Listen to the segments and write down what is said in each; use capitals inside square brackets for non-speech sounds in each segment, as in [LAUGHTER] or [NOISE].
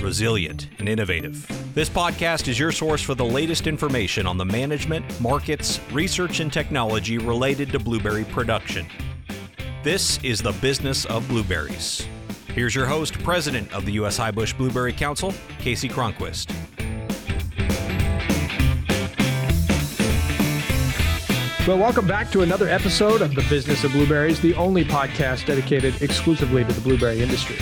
resilient, and innovative. This podcast is your source for the latest information on the management, markets, research, and technology related to blueberry production. This is the business of blueberries. Here's your host, President of the U.S. Highbush Blueberry Council, Kasey Cronquist. Well, welcome back to another episode of The Business of Blueberries, the only podcast dedicated exclusively to the blueberry industry.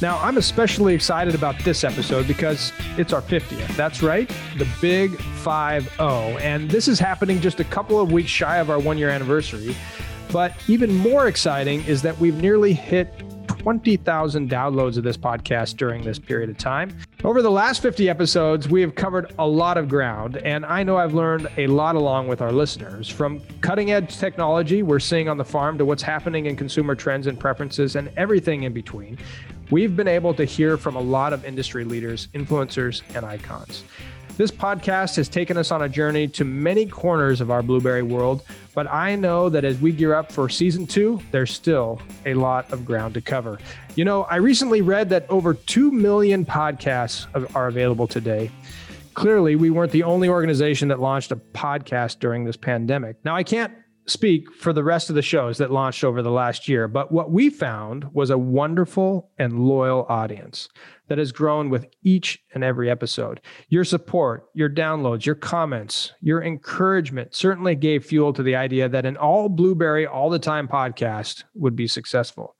Now, I'm especially excited about this episode because it's our 50th. That's right, the Big 5 0. And this is happening just a couple of weeks shy of our one year anniversary. But even more exciting is that we've nearly hit 20,000 downloads of this podcast during this period of time. Over the last 50 episodes, we have covered a lot of ground, and I know I've learned a lot along with our listeners. From cutting edge technology we're seeing on the farm to what's happening in consumer trends and preferences and everything in between, we've been able to hear from a lot of industry leaders, influencers, and icons. This podcast has taken us on a journey to many corners of our blueberry world, but I know that as we gear up for season two, there's still a lot of ground to cover. You know, I recently read that over 2 million podcasts are available today. Clearly, we weren't the only organization that launched a podcast during this pandemic. Now, I can't speak for the rest of the shows that launched over the last year, but what we found was a wonderful and loyal audience that has grown with each and every episode. Your support, your downloads, your comments, your encouragement certainly gave fuel to the idea that an all blueberry all the time podcast would be successful.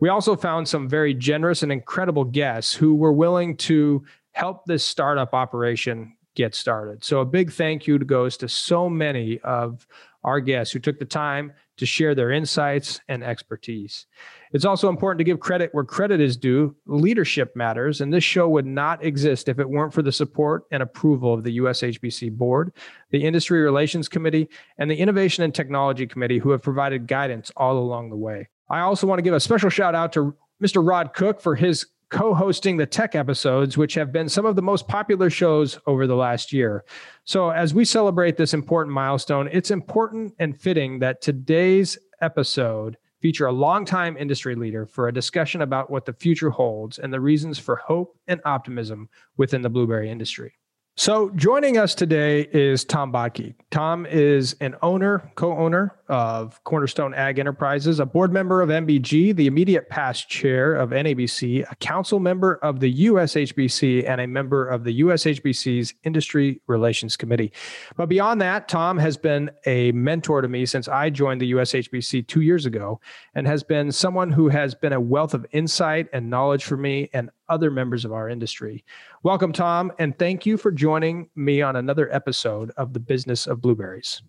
We also found some very generous and incredible guests who were willing to help this startup operation get started. So a big thank you goes to so many of our guests who took the time to share their insights and expertise. It's also important to give credit where credit is due. Leadership matters, and this show would not exist if it weren't for the support and approval of the USHBC board, the Industry Relations Committee, and the Innovation and Technology Committee, who have provided guidance all along the way. I also want to give a special shout out to Mr. Rod Cook for his co hosting the tech episodes, which have been some of the most popular shows over the last year. So, as we celebrate this important milestone, it's important and fitting that today's episode feature a longtime industry leader for a discussion about what the future holds and the reasons for hope and optimism within the blueberry industry. So, joining us today is Tom Bodtke. Tom is an owner, co owner of Cornerstone Ag Enterprises, a board member of MBG, the immediate past chair of NABC, a council member of the USHBC, and a member of the USHBC's Industry Relations Committee. But beyond that, Tom has been a mentor to me since I joined the USHBC two years ago and has been someone who has been a wealth of insight and knowledge for me and other members of our industry. Welcome, Tom, and thank you for joining me on another episode of the Business of Blueberries.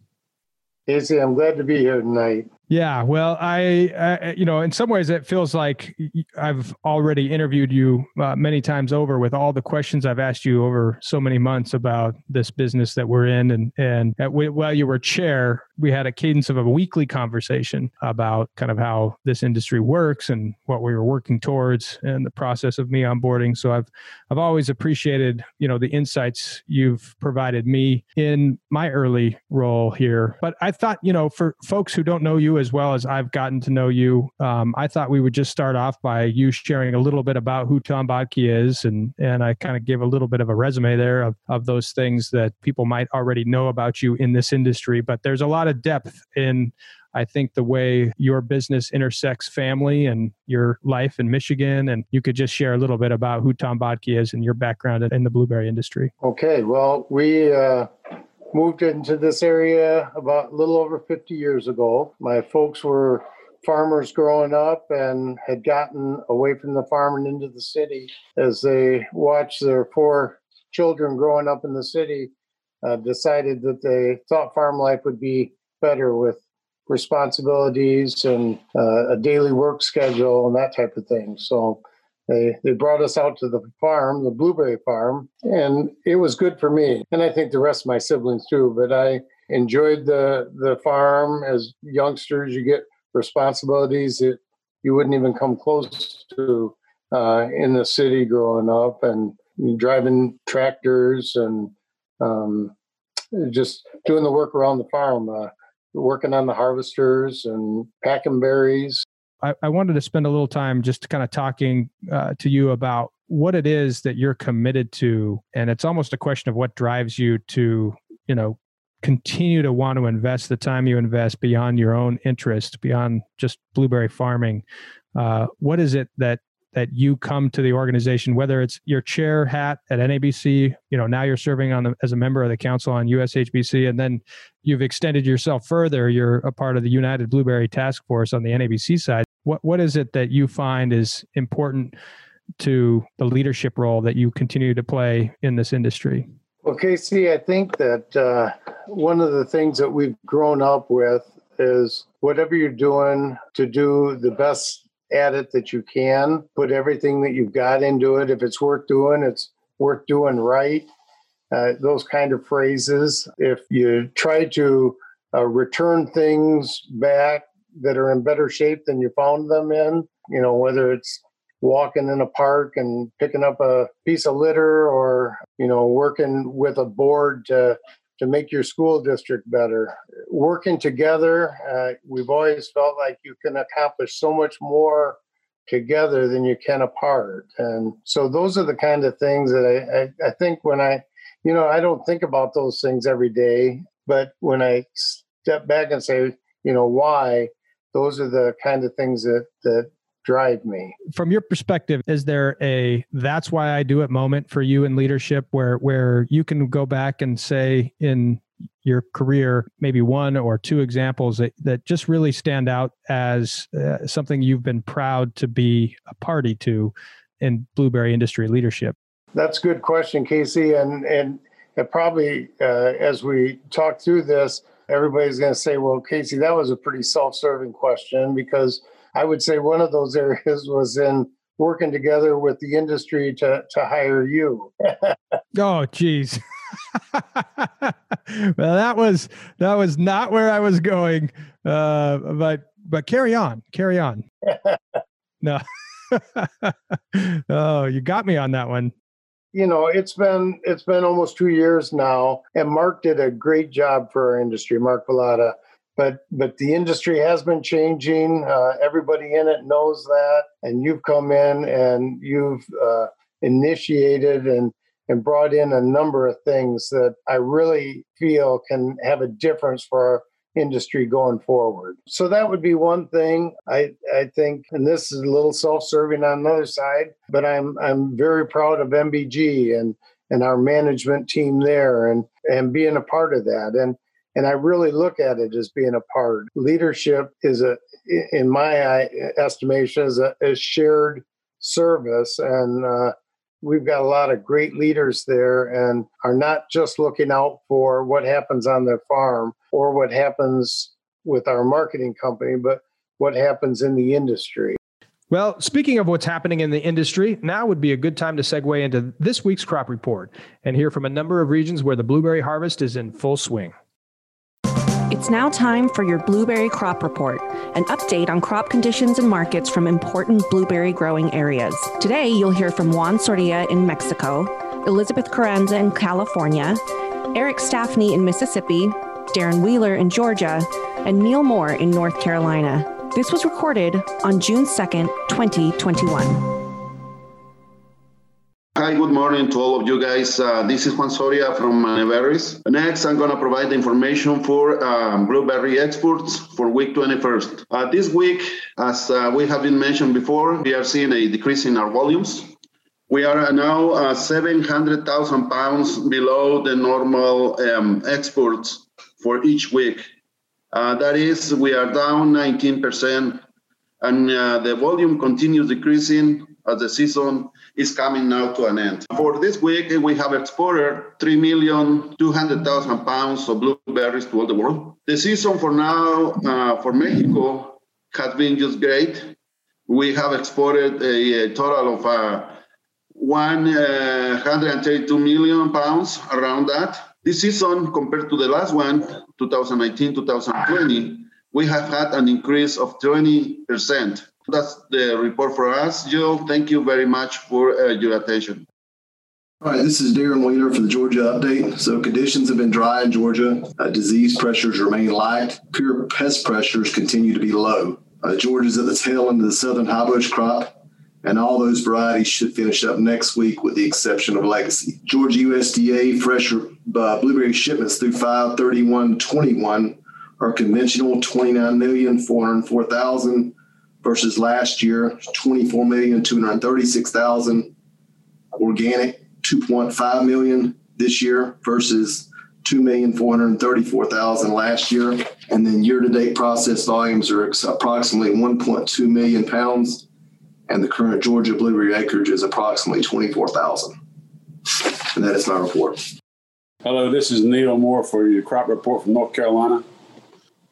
Kasey, I'm glad to be here tonight. Yeah, well, I, I, you know, in some ways, it feels like I've already interviewed you uh, many times over with all the questions I've asked you over so many months about this business that we're in, and and at, while you were chair, we had a cadence of a weekly conversation about kind of how this industry works and what we were working towards and the process of me onboarding. So I've I've always appreciated you know the insights you've provided me in my early role here. But I thought you know for folks who don't know you as well as I've gotten to know you. Um, I thought we would just start off by you sharing a little bit about who Tom Bodtke is, and and I kind of give a little bit of a resume there of of those things that people might already know about you in this industry. But there's a lot of depth in I think the way your business intersects family and your life in Michigan, and you could just share a little bit about who Tom Bodtke is and your background in the blueberry industry. Okay, well, we uh, moved into this area about a little over 50 years ago. My folks were farmers growing up and had gotten away from the farm and into the city as they watched their four children growing up in the city uh, decided that they thought farm life would be better with responsibilities and uh, a daily work schedule and that type of thing so they they brought us out to the farm, the blueberry farm, and it was good for me, and I think the rest of my siblings too. But I enjoyed the the farm as youngsters. You get responsibilities that you wouldn't even come close to uh, in the city growing up, and driving tractors and um, just doing the work around the farm, uh, working on the harvesters and packing berries. I, I, wanted to spend a little time just kind of talking uh, to you about what it is that you're committed to, and it's almost a question of what drives you to, you know, continue to want to invest the time you invest beyond your own interest, beyond just blueberry farming. Uh, what is it that that you come to the organization, whether it's your chair hat at NABC, you know, now you're serving on the, as a member of the council on USHBC, and then you've extended yourself further. You're a part of the United Blueberry Task Force on the NABC side. What what is it that you find is important to the leadership role that you continue to play in this industry? Well, Kasey, I think that uh, one of the things that we've grown up with is whatever you're doing to do the best at it that you can. Put everything that you've got into it. If it's worth doing, it's worth doing right. Uh, those kind of phrases. If you try to uh, return things back that are in better shape than you found them in, you know, whether it's walking in a park and picking up a piece of litter or, you know, working with a board to to make your school district better. Working together, uh, we've always felt like you can accomplish so much more together than you can apart. And so those are the kind of things that I, I, I think when I, you know, I don't think about those things every day, but when I step back and say, you know, why, those are the kind of things that, that drive me. From your perspective, is there a that's why I do it moment for you in leadership where where you can go back and say in your career maybe one or two examples that, that just really stand out as uh, something you've been proud to be a party to in blueberry industry leadership? That's a good question, Kasey. And and it probably uh, as we talk through this, everybody's going to say, "Well, Kasey, that was a pretty self-serving question," because I would say one of those [LAUGHS] areas was in working together with the industry to to hire you. [LAUGHS] oh, geez. [LAUGHS] well, that was that was not where I was going. Uh, but but carry on, carry on. no. oh, you got me on that one. You know, it's been it's been almost two years now, and Mark did a great job for our industry. Mark Vallada but but the industry has been changing. Uh, everybody in it knows that, and you've come in and you've uh, initiated and and brought in a number of things that I really feel can have a difference for our industry going forward. So that would be one thing. I I think, and this is a little self-serving on another side, but I'm I'm very proud of MBG and and our management team there and and being a part of that. And and I really look at it as being a part. Leadership is a, in my estimation, is a, a shared service, and uh, we've got a lot of great leaders there, and are not just looking out for what happens on their farm or what happens with our marketing company, but what happens in the industry. Well, speaking of what's happening in the industry, now would be a good time to segue into this week's crop report and hear from a number of regions where the blueberry harvest is in full swing. It's now time for your Blueberry Crop Report, an update on crop conditions and markets from important blueberry growing areas. Today, you'll hear from Juan Soria in Mexico, Elizabeth Carranza in California, Eric Stafne in Mississippi, Darren Wheeler in Georgia, and Neil Moore in North Carolina. This was recorded on June 2nd, 2021. Hi, good morning to all of you guys. Uh, this is Juan Soria from Aneberries. Next, I'm going to provide the information for um, blueberry exports for week 21st. Uh, this week, as uh, we have been mentioned before, we are seeing a decrease in our volumes. We are now uh, 700,000 pounds below the normal um, exports for each week. Uh, that is, we are down 19%, and uh, the volume continues decreasing as the season is coming now to an end. For this week, we have exported 3,200,000 pounds of blueberries to all the world. The season for now uh, for Mexico has been just great. We have exported a, a total of uh, 132 uh, pounds around that. This season, compared to the last one, 2019 2020, we have had an increase of 20%. That's the report for us. Jill, thank you very much for uh, your attention. All right, this is Darren Wheeler for the Georgia Update. So conditions have been dry in Georgia. Uh, disease pressures remain light. Pure pest pressures continue to be low. Uh, Georgia's at the tail end of the southern highbush crop, and all those varieties should finish up next week with the exception of Legacy. Georgia USDA fresh uh, blueberry shipments through 531.21 are conventional 29,404,000 versus last year 24,236,000. Organic 2.5 million this year versus 2,434,000 last year. And then year to date processed volumes are approximately 1.2 million pounds. And the current Georgia blueberry acreage is approximately 24,000. And that is my report. Hello, this is Neil Moore for your crop report from North Carolina.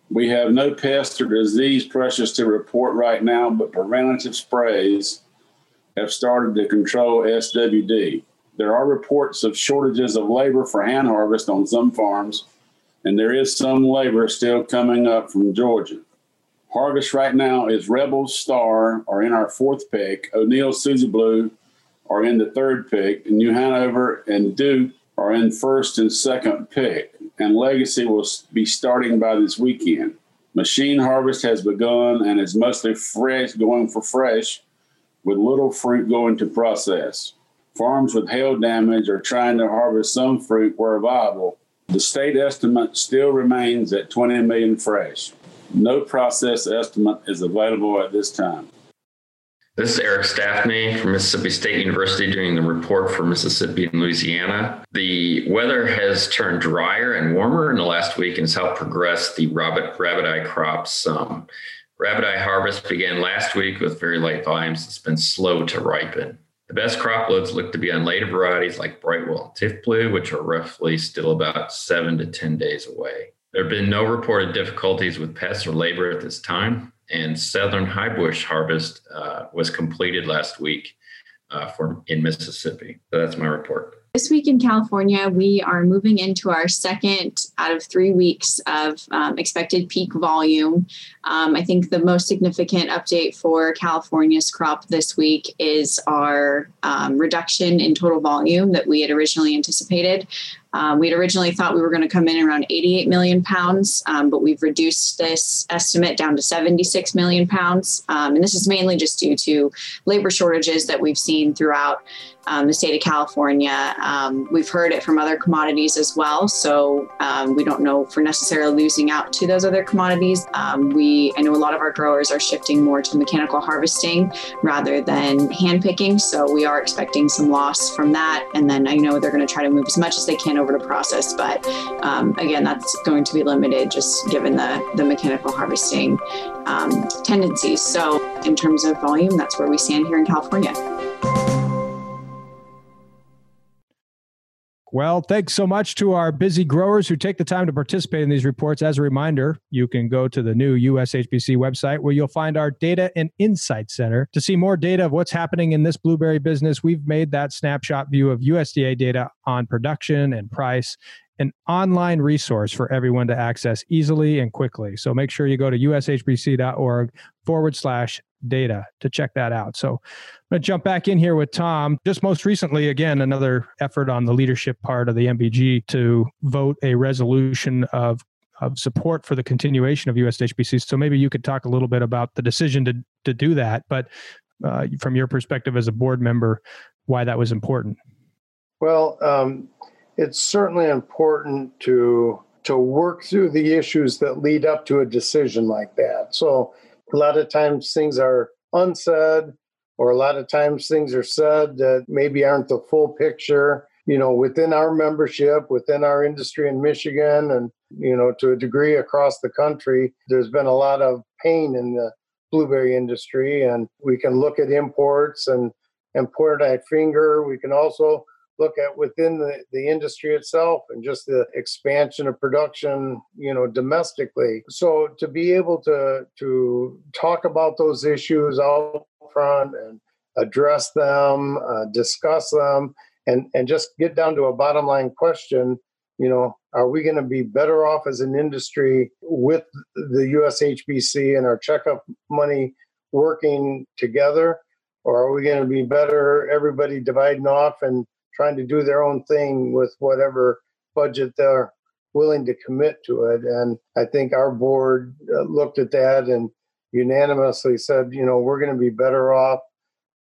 We have no pest or disease pressures to report right now, but preventative sprays have started to control SWD. There are reports of shortages of labor for hand harvest on some farms, and there is some labor still coming up from Georgia. Harvest right now is Rebels Star are in our fourth pick, O'Neal Susie Blue are in the third pick, and New Hanover and Duke are in first and second pick, and Legacy will be starting by this weekend. Machine harvest has begun and is mostly fresh, going for fresh, with little fruit going to process. Farms with hail damage are trying to harvest some fruit where viable. The state estimate still remains at 20 million fresh. No process estimate is available at this time. This is Eric Stafne from Mississippi State University doing the report for Mississippi and Louisiana. The weather has turned drier and warmer in the last week and has helped progress the rabbit, rabbit eye crops some. Rabbit eye harvest began last week with very light volumes. It's been slow to ripen. The best crop loads look to be on later varieties like Brightwell and Tifblue, which are roughly still about seven to 10 days away. There have been no reported difficulties with pests or labor at this time and southern highbush harvest uh, was completed last week uh, for in Mississippi. So that's my report. This week in California, we are moving into our second out of three weeks of um, expected peak volume. Um, I think the most significant update for California's crop this week is our um, reduction in total volume that we had originally anticipated. Um, we had originally thought we were going to come in around 88 million pounds, um, but we've reduced this estimate down to 76 million pounds. Um, and this is mainly just due to labor shortages that we've seen throughout um, the state of California. Um, we've heard it from other commodities as well, so um, we don't know if we're necessarily losing out to those other commodities. we, I know a lot of our growers are shifting more to mechanical harvesting rather than hand picking, so we are expecting some loss from that. And then I know they're going to try to move as much as they can over to process. But um, again, that's going to be limited just given the, the mechanical harvesting um, tendencies. So, in terms of volume, that's where we stand here in California. Well, thanks so much to our busy growers who take the time to participate in these reports. As a reminder, you can go to the new USHBC website where you'll find our Data and Insight Center to see more data of what's happening in this blueberry business. We've made that snapshot view of USDA data on production and price, an online resource for everyone to access easily and quickly. So make sure you go to ushbc.org forward slash data to check that out. So I'm going to jump back in here with Tom. Just most recently, again, another effort on the leadership part of the MBG to vote a resolution of of support for the continuation of USHBC. So maybe you could talk a little bit about the decision to to do that, but uh, from your perspective as a board member, why that was important. Well, um, it's certainly important to to work through the issues that lead up to a decision like that. So a lot of times things are unsaid or a lot of times things are said that maybe aren't the full picture you know within our membership within our industry in michigan and you know to a degree across the country there's been a lot of pain in the blueberry industry and we can look at imports and and point that finger we can also look at within the, the industry itself and just the expansion of production you know domestically so to be able to to talk about those issues out front and address them uh, discuss them and and just get down to a bottom line question you know, are we going to be better off as an industry with the USHBC and our checkoff money working together? Or are we going to be better, everybody dividing off and trying to do their own thing with whatever budget they're willing to commit to it? And I think our board uh, looked at that and unanimously said, you know, we're going to be better off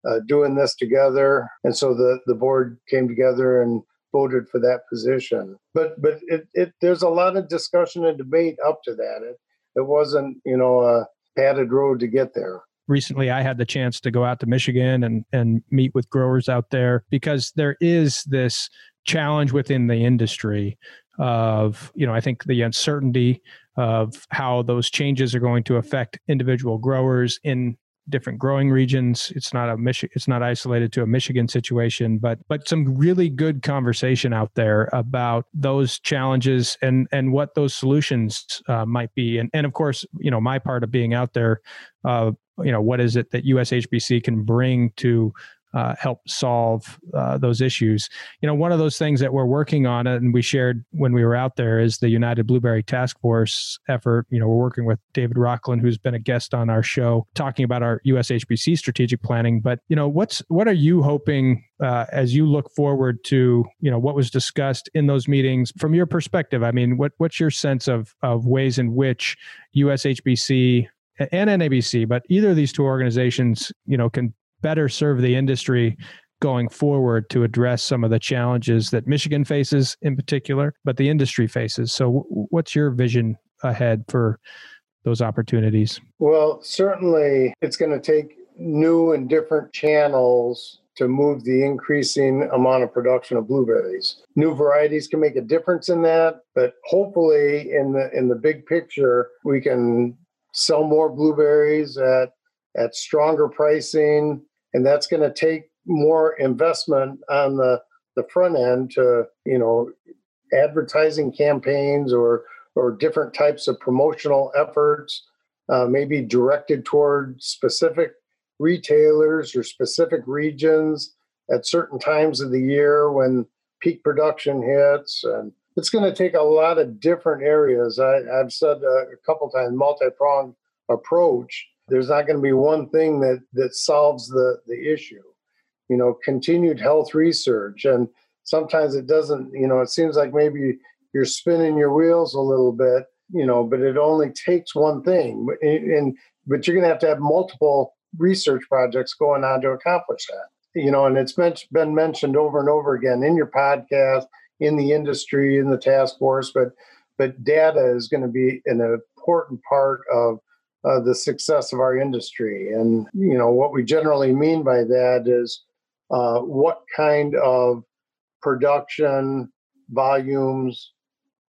uh, doing this together. And so the, the board came together and voted for that position. But but it, it there's a lot of discussion and debate up to that. It it wasn't you know a padded road to get there. Recently, I had the chance to go out to Michigan and and meet with growers out there because there is this challenge within the industry of you know I think the uncertainty of how those changes are going to affect individual growers in different growing regions. It's not a Michi- it's not isolated to a Michigan situation, but but some really good conversation out there about those challenges and and what those solutions uh, might be. And and of course, you know, my part of being out there, uh, you know, what is it that USHBC can bring to uh, help solve uh, those issues. You know, one of those things that we're working on, and we shared when we were out there, is the United Blueberry Task Force effort. You know, we're working with David Rockland, who's been a guest on our show, talking about our USHBC strategic planning. But you know, what's what are you hoping uh, as you look forward to you know what was discussed in those meetings from your perspective? I mean, what what's your sense of of ways in which USHBC and NABC, but either of these two organizations, you know, can better serve the industry going forward to address some of the challenges that Michigan faces in particular, but the industry faces. So, what's your vision ahead for those opportunities? Well, certainly it's going to take new and different channels to move the increasing amount of production of blueberries. New varieties can make a difference in that, but hopefully in the in the big picture we can sell more blueberries at at stronger pricing and that's going to take more investment on the the front end to you know advertising campaigns or or different types of promotional efforts uh, maybe directed toward specific retailers or specific regions at certain times of the year when peak production hits and it's going to take a lot of different areas. I, have said a, couple times multi-pronged approach there's not going to be one thing that that solves the the issue. You know continued health research and sometimes it doesn't you know it seems like maybe you're spinning your wheels a little bit you know but it only takes one thing and but you're going to have to have multiple research projects going on to accomplish that. You know and it's been mentioned over and over again in your podcast in the industry in the task force but but data is going to be an important part of uh, the success of our industry. And you know what we generally mean by that is uh, what kind of production volumes,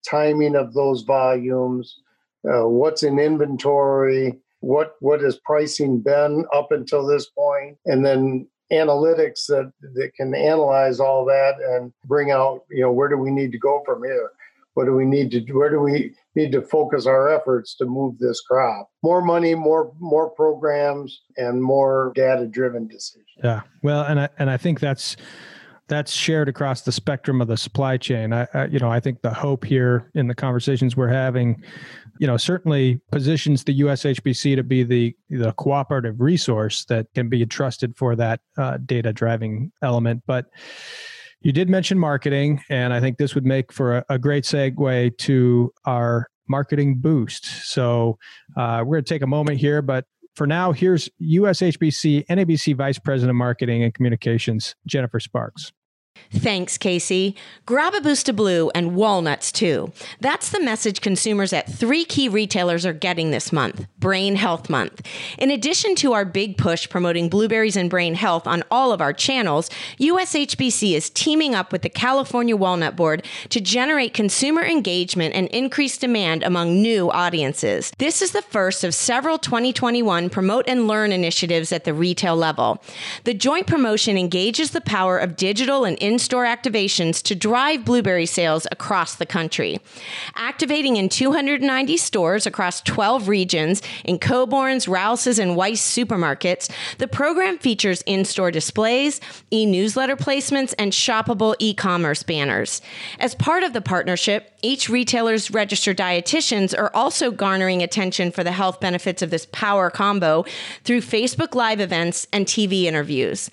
timing of those volumes, uh, what's in inventory, what what has pricing been up until this point, and then analytics that that can analyze all that and bring out you know where do we need to go from here what do we need to? Where do we need to focus our efforts to move this crop? More money, more more programs, and more data driven decisions. Yeah, well, and I and I think that's that's shared across the spectrum of the supply chain. I, I, you know, I think the hope here in the conversations we're having, you know, certainly positions the USHBC to be the the cooperative resource that can be trusted for that uh, data driving element, but you did mention marketing, and I think this would make for a, a great segue to our marketing boost. So uh, we're going to take a moment here, but for now, here's USHBC NABC Vice President of Marketing and Communications, Jennifer Sparks. Thanks, Kasey. Grab a boost of blue and walnuts too. That's the message consumers at three key retailers are getting this month Brain Health Month. In addition to our big push promoting blueberries and brain health on all of our channels, USHBC is teaming up with the California Walnut Board to generate consumer engagement and increase demand among new audiences. This is the first of several 2021 promote and learn initiatives at the retail level. The joint promotion engages the power of digital and in store activations to drive blueberry sales across the country. Activating in 290 stores across 12 regions in Coborn's, Rouse's, and Weis supermarkets, the program features in store displays, e newsletter placements, and shoppable e commerce banners. As part of the partnership, each retailer's registered dietitians are also garnering attention for the health benefits of this power combo through Facebook Live events and TV interviews.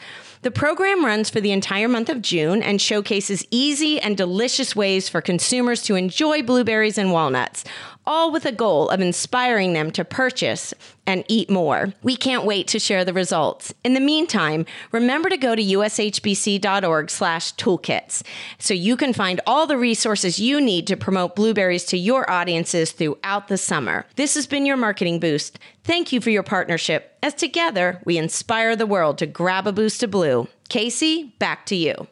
The program runs for the entire month of June and showcases easy and delicious ways for consumers to enjoy blueberries and walnuts, all with a goal of inspiring them to purchase and eat more. We can't wait to share the results. In the meantime, remember to go to ushbc.org/toolkits so you can find all the resources you need to promote blueberries to your audiences throughout the summer. This has been your marketing boost. Thank you for your partnership as together we inspire the world to grab a boost of blue. Kasey, back to you.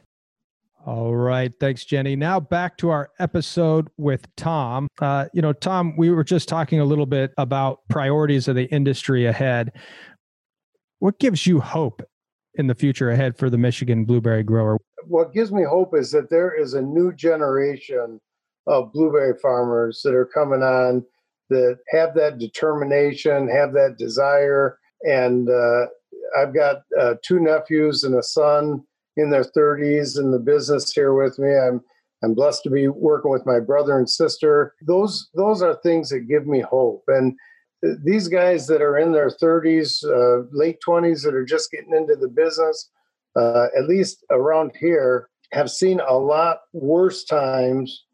All right. Thanks, Jenny. Now back to our episode with Tom. Uh, you know, Tom, we were just talking a little bit about priorities of the industry ahead. What gives you hope in the future ahead for the Michigan blueberry grower? What gives me hope is that there is a new generation of blueberry farmers that are coming on that have that determination, have that desire. And uh, I've got uh, two nephews and a son in their 30s in the business here with me. I'm I'm blessed to be working with my brother and sister. Those those are things that give me hope. And these guys that are in their 30s, uh, late 20s, that are just getting into the business, uh, at least around here, have seen a lot worse times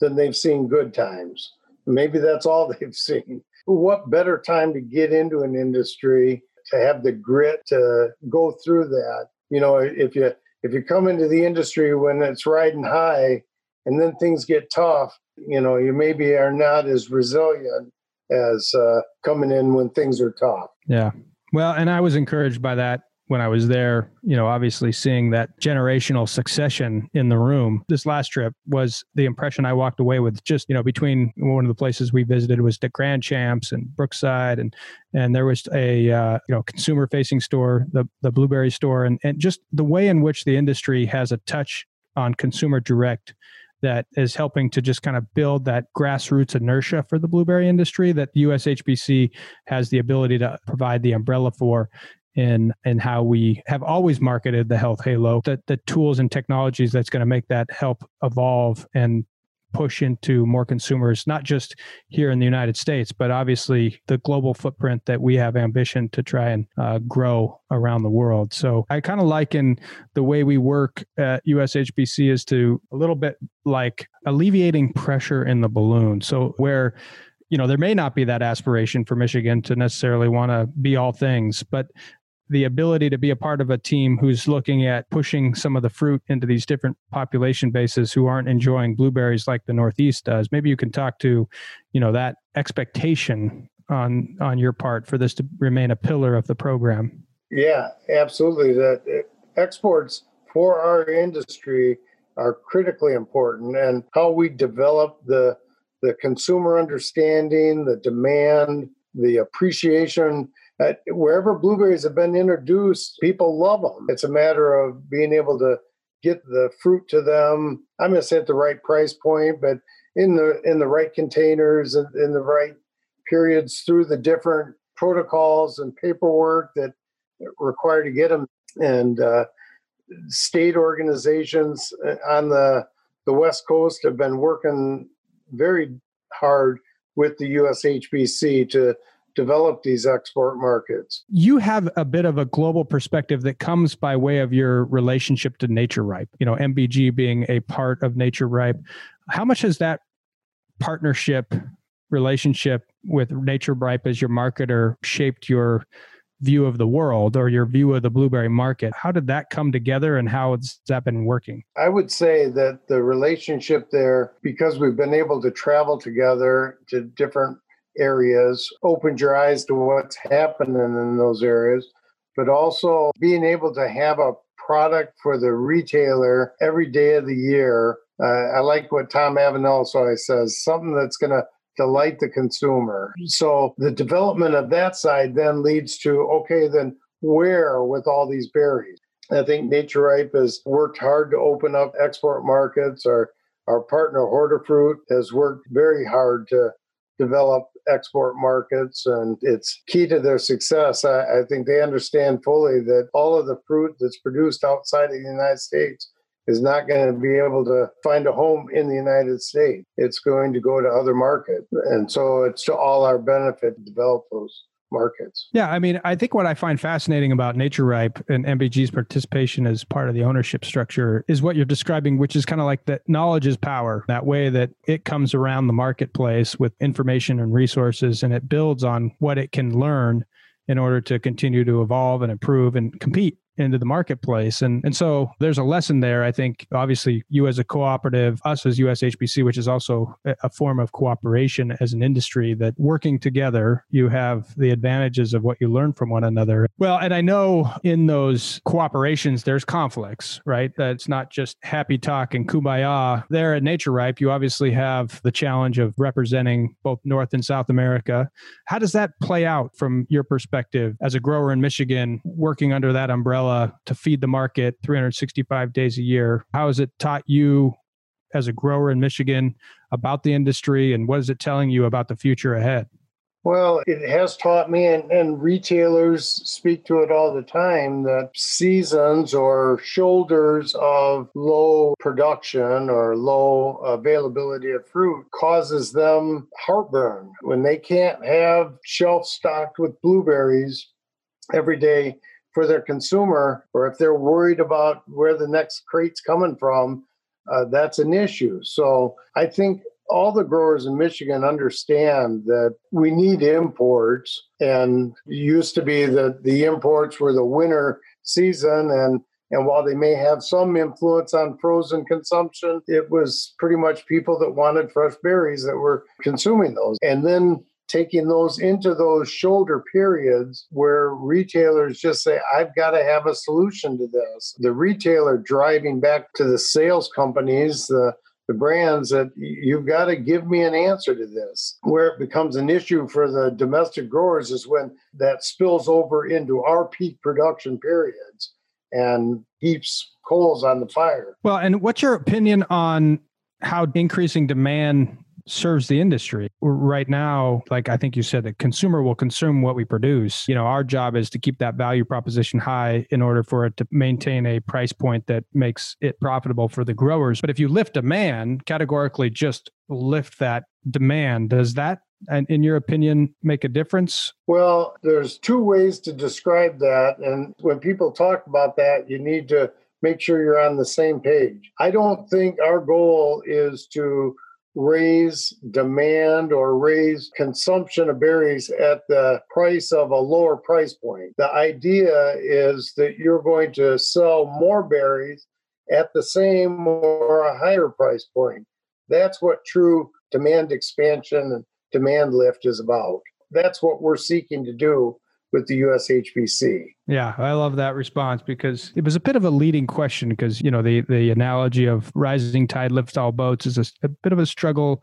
than they've seen good times. Maybe that's all [LAUGHS] they've seen. What better time to get into an industry to have the grit to go through that? You know, if you if you come into the industry when it's riding high and then things get tough, you know, you maybe are not as resilient as uh, coming in when things are tough. Yeah. Well, and I was encouraged by that when I was there, you know, obviously seeing that generational succession in the room. This last trip was the impression I walked away with just, you know, between one of the places we visited was the Grand Champs and Brookside and and there was a uh, you know consumer facing store, the the blueberry store and and just the way in which the industry has a touch on consumer direct that is helping to just kind of build that grassroots inertia for the blueberry industry that USHBC has the ability to provide the umbrella for in in how we have always marketed the health halo the, the tools and technologies that's going to make that help evolve and push into more consumers not just here in the united states but obviously the global footprint that we have ambition to try and uh, grow around the world. So i kind of liken the way we work at ushbc is to a little bit like alleviating pressure in the balloon. So where you know there may not be that aspiration for michigan to necessarily want to be all things but the ability to be a part of a team who's looking at pushing some of the fruit into these different population bases who aren't enjoying blueberries like the northeast does. Maybe you can talk to you know that expectation on on your part for this to remain a pillar of the program. Yeah absolutely. That exports for our industry are critically important and how we develop the the consumer understanding the demand the appreciation uh, wherever blueberries have been introduced, people love them. It's a matter of being able to get the fruit to them. I'm going to say at the right price point, but in the in the right containers and in the right periods through the different protocols and paperwork that require to get them. And uh, state organizations uh, on the the West Coast have been working very hard with the USHBC to develop these export markets. You have a bit of a global perspective that comes by way of your relationship to Naturipe, you know, MBG being a part of Naturipe. How much has that partnership relationship with Naturipe as your marketer shaped your view of the world or your view of the blueberry market. How did that come together and how has that been working? I would say that the relationship there, because we've been able to travel together to different areas, opened your eyes to what's happening in those areas, but also being able to have a product for the retailer every day of the year. Uh, I like what Tom Avenell always says something that's going to delight the consumer. So the development of that side then leads to okay, then where with all these berries? I think Naturipe has worked hard to open up export markets. Our our partner Hortifruit has worked very hard to develop export markets, and it's key to their success. I, I think they understand fully that all of the fruit that's produced outside of the United States is not going to be able to find a home in the United States. It's going to go to other markets. And so it's to all our benefit to develop those markets. Yeah, I mean, I think what I find fascinating about Naturipe and MBG's participation as part of the ownership structure is what you're describing, which is kind of like that knowledge is power, that way that it comes around the marketplace with information and resources and it builds on what it can learn in order to continue to evolve and improve and compete into the marketplace. And, and so there's a lesson there. I think, obviously, you as a cooperative, us as USHBC, which is also a form of cooperation as an industry, that working together, you have the advantages of what you learn from one another. Well, and I know in those cooperations, there's conflicts, right? That's not just happy talk and kumbaya. There at Naturipe, you obviously have the challenge of representing both North and South America. How does that play out from your perspective as a grower in Michigan, working under that umbrella? Umbrella to feed the market 365 days a year. How has it taught you as a grower in Michigan about the industry and what is it telling you about the future ahead? Well, it has taught me, and, and, retailers speak to it all the time, that seasons or shoulders of low production or low availability of fruit causes them heartburn. When they can't have shelf stocked with blueberries every day, for their consumer, or if they're worried about where the next crate's coming from, uh, that's an issue. So I think all the growers in Michigan understand that we need imports, and used to be that the imports were the winter season, and and while they may have some influence on frozen consumption, it was pretty much people that wanted fresh berries that were consuming those. And then taking those into those shoulder periods where retailers just say, I've got to have a solution to this. The retailer driving back to the sales companies, the the brands that you've got to give me an answer to this. Where it becomes an issue for the domestic growers is when that spills over into our peak production periods and heaps coals on the fire. Well, and what's your opinion on how increasing demand serves the industry. Right now, like I think you said, the consumer will consume what we produce. You know, our job is to keep that value proposition high in order for it to maintain a price point that makes it profitable for the growers. But if you lift demand, categorically just lift that demand, does that and in your opinion make a difference well there's two ways to describe that and when people talk about that you need to make sure you're on the same page i don't think our goal is to raise demand or raise consumption of berries at the price of a lower price point. The idea is that you're going to sell more berries at the same or a higher price point. That's what true demand expansion and demand lift is about. That's what we're seeking to do with the USHBC. Yeah, I love that response because it was a bit of a leading question because, you know, the the analogy of rising tide lifts all boats is a, a bit of a struggle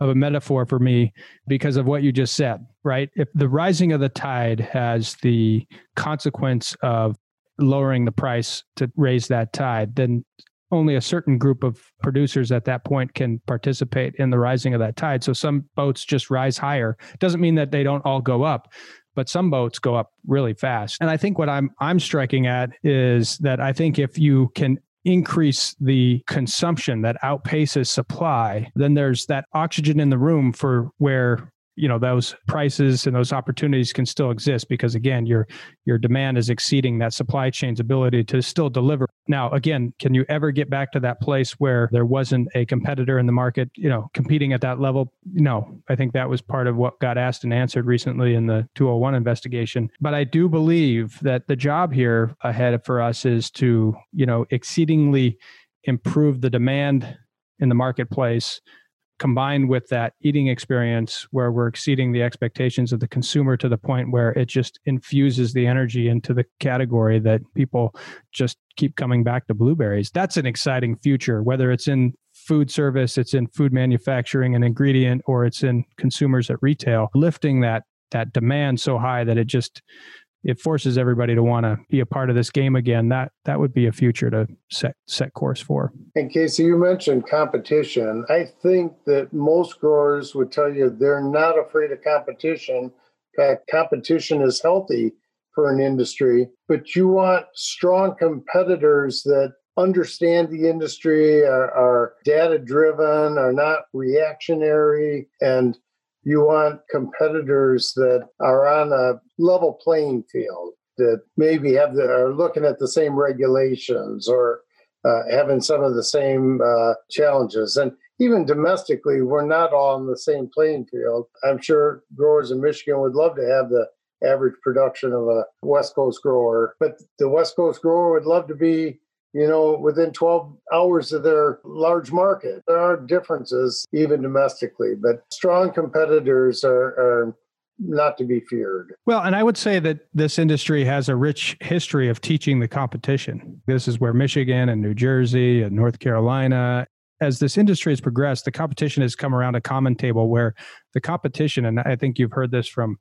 of a metaphor for me because of what you just said, right? If the rising of the tide has the consequence of lowering the price to raise that tide, then only a certain group of producers at that point can participate in the rising of that tide. So some boats just rise higher. Doesn't mean that they don't all go up, but some boats go up really fast. And I think what I'm I'm striking at is that I think if you can increase the consumption that outpaces supply, then there's that oxygen in the room for where you know those prices and those opportunities can still exist because again your your demand is exceeding that supply chain's ability to still deliver now again can you ever get back to that place where there wasn't a competitor in the market you know competing at that level? No. I think that was part of what got asked and answered recently in the 201 investigation. But i do believe that the job here ahead for us is to you know exceedingly improve the demand in the marketplace combined with that eating experience where we're exceeding the expectations of the consumer to the point where it just infuses the energy into the category that people just keep coming back to blueberries. That's an exciting future, whether it's in food service, it's in food manufacturing and ingredient, or it's in consumers at retail, lifting that that demand so high that it just it forces everybody to want to be a part of this game again. That that would be a future to set set course for. And Kasey, you mentioned competition. I think that most growers would tell you they're not afraid of competition. In fact, competition is healthy for an industry, but you want strong competitors that understand the industry, are, are data driven, are not reactionary, and you want competitors that are on a level playing field that maybe have the, are looking at the same regulations or uh, having some of the same uh, challenges. And even domestically, we're not all on the same playing field. I'm sure growers in Michigan would love to have the average production of a West Coast grower, but the West Coast grower would love to be you know, within 12 hours of their large market. There are differences even domestically, but strong competitors are, are not to be feared. Well, and I would say that this industry has a rich history of teaching the competition. This is where Michigan and New Jersey and North Carolina as this industry has progressed, the competition has come around a common table where the competition, and I think you've heard this from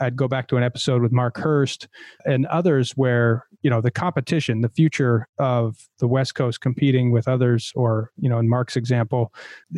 I'd go back to an episode with Mark Hurst and others where, you know, the competition, the future of the West Coast competing with others, or, you know, in Mark's example,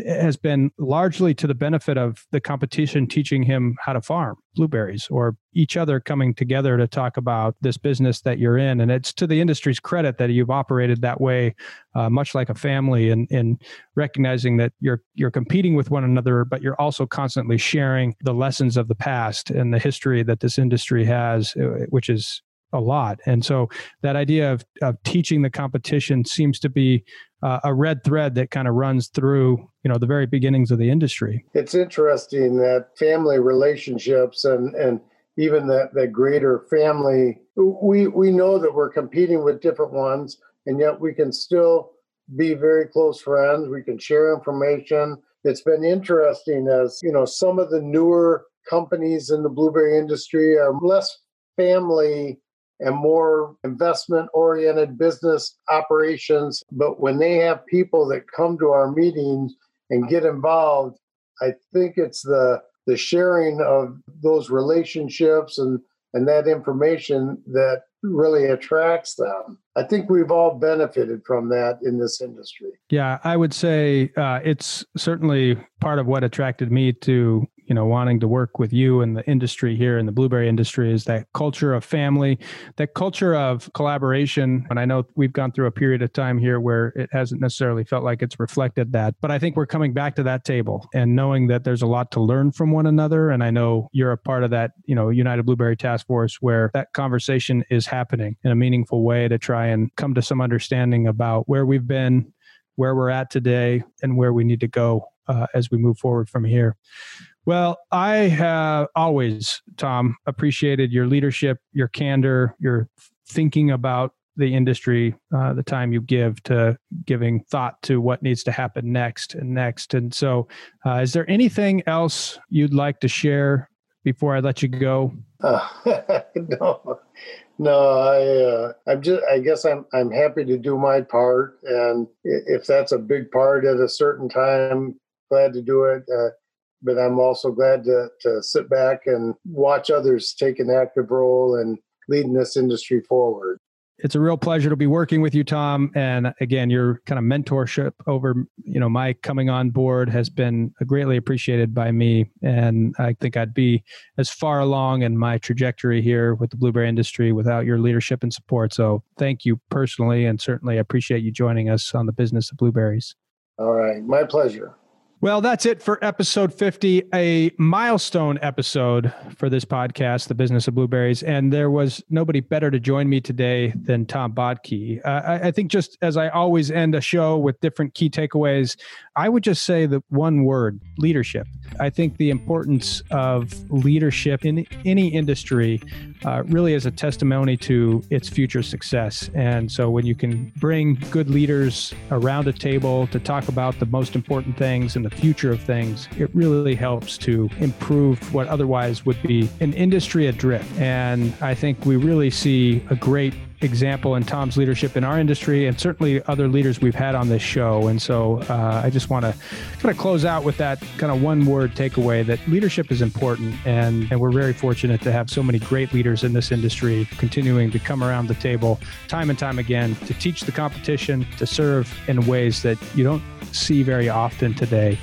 has been largely to the benefit of the competition teaching him how to farm blueberries or each other coming together to talk about this business that you're in. And it's to the industry's credit that you've operated that way, uh, much like a family, and in, in recognizing that you're you're competing with one another, but you're also constantly sharing the lessons of the past and the history that this industry has, uh, which is a lot. And so that idea of, of teaching the competition seems to be uh, a red thread that kind of runs through, you know, the very beginnings of the industry. It's interesting that family relationships and, and even that, that greater family, we, we know that we're competing with different ones, and yet we can still be very close friends. We can share information. It's been interesting as, you know, some of the newer companies in the blueberry industry are less family and more investment oriented business operations. But when they have people that come to our meetings and get involved, I think it's the the sharing of those relationships and and that information that really attracts them. I think we've all benefited from that in this industry. Yeah, I would say uh, it's certainly part of what attracted me to you know wanting to work with you and the industry here in the blueberry industry is that culture of family that culture of collaboration and i know we've gone through a period of time here where it hasn't necessarily felt like it's reflected that but i think we're coming back to that table and knowing that there's a lot to learn from one another and i know you're a part of that you know united blueberry task force where that conversation is happening in a meaningful way to try and come to some understanding about where we've been where we're at today and where we need to go uh, as we move forward from here. Well, I have always, Tom, appreciated your leadership, your candor, your thinking about the industry, uh, the time you give to giving thought to what needs to happen next and next. And so, uh, is there anything else you'd like to share before I let you go? Uh, [LAUGHS] no, no. I, uh, I'm just. I guess I'm. I'm happy to do my part, and if that's a big part at a certain time, glad to do it. But I'm also glad to, to sit back and watch others take an active role in leading this industry forward. It's a real pleasure to be working with you, Tom. And again, your kind of mentorship over, you know, my coming on board has been greatly appreciated by me. And I think I'd be as far along in my trajectory here with the blueberry industry without your leadership and support. So thank you personally, and certainly appreciate you joining us on the business of blueberries. All right. My pleasure. Well, that's it for episode 50, a milestone episode for this podcast, The Business of Blueberries. And there was nobody better to join me today than Tom Bodtke. Uh, I, I, think just as I always end a show with different key takeaways, I would just say the one word leadership. I think the importance of leadership in any industry uh, really is a testimony to its future success. And so when you can bring good leaders around a table to talk about the most important things and the future of things, it really helps to improve what otherwise would be an industry adrift. And I think we really see a great example in Tom's leadership in our industry and certainly other leaders we've had on this show. And so uh, I just want to kind of close out with that kind of one word takeaway that leadership is important. And, and we're very fortunate to have so many great leaders in this industry continuing to come around the table time and time again to teach the competition, to serve in ways that you don't see very often today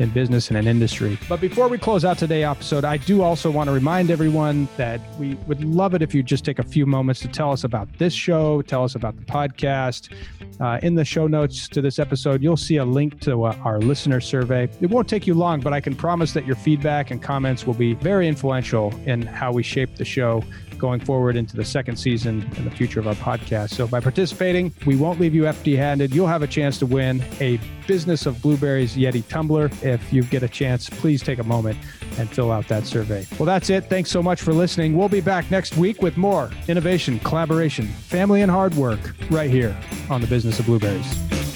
in business and in industry. But before we close out today's episode, I do also want to remind everyone that we would love it if you just take a few moments to tell us about this show, tell us about the podcast. Uh, in the show notes to this episode, you'll see a link to uh, our listener survey. It won't take you long, but I can promise that your feedback and comments will be very influential in how we shape the show going forward into the second season and the future of our podcast. So by participating, we won't leave you empty handed. You'll have a chance to win a Business of Blueberries Yeti tumbler. If you get a chance, please take a moment and fill out that survey. Well, that's it. Thanks so much for listening. We'll be back next week with more innovation, collaboration, family, and hard work right here on the Business of Blueberries.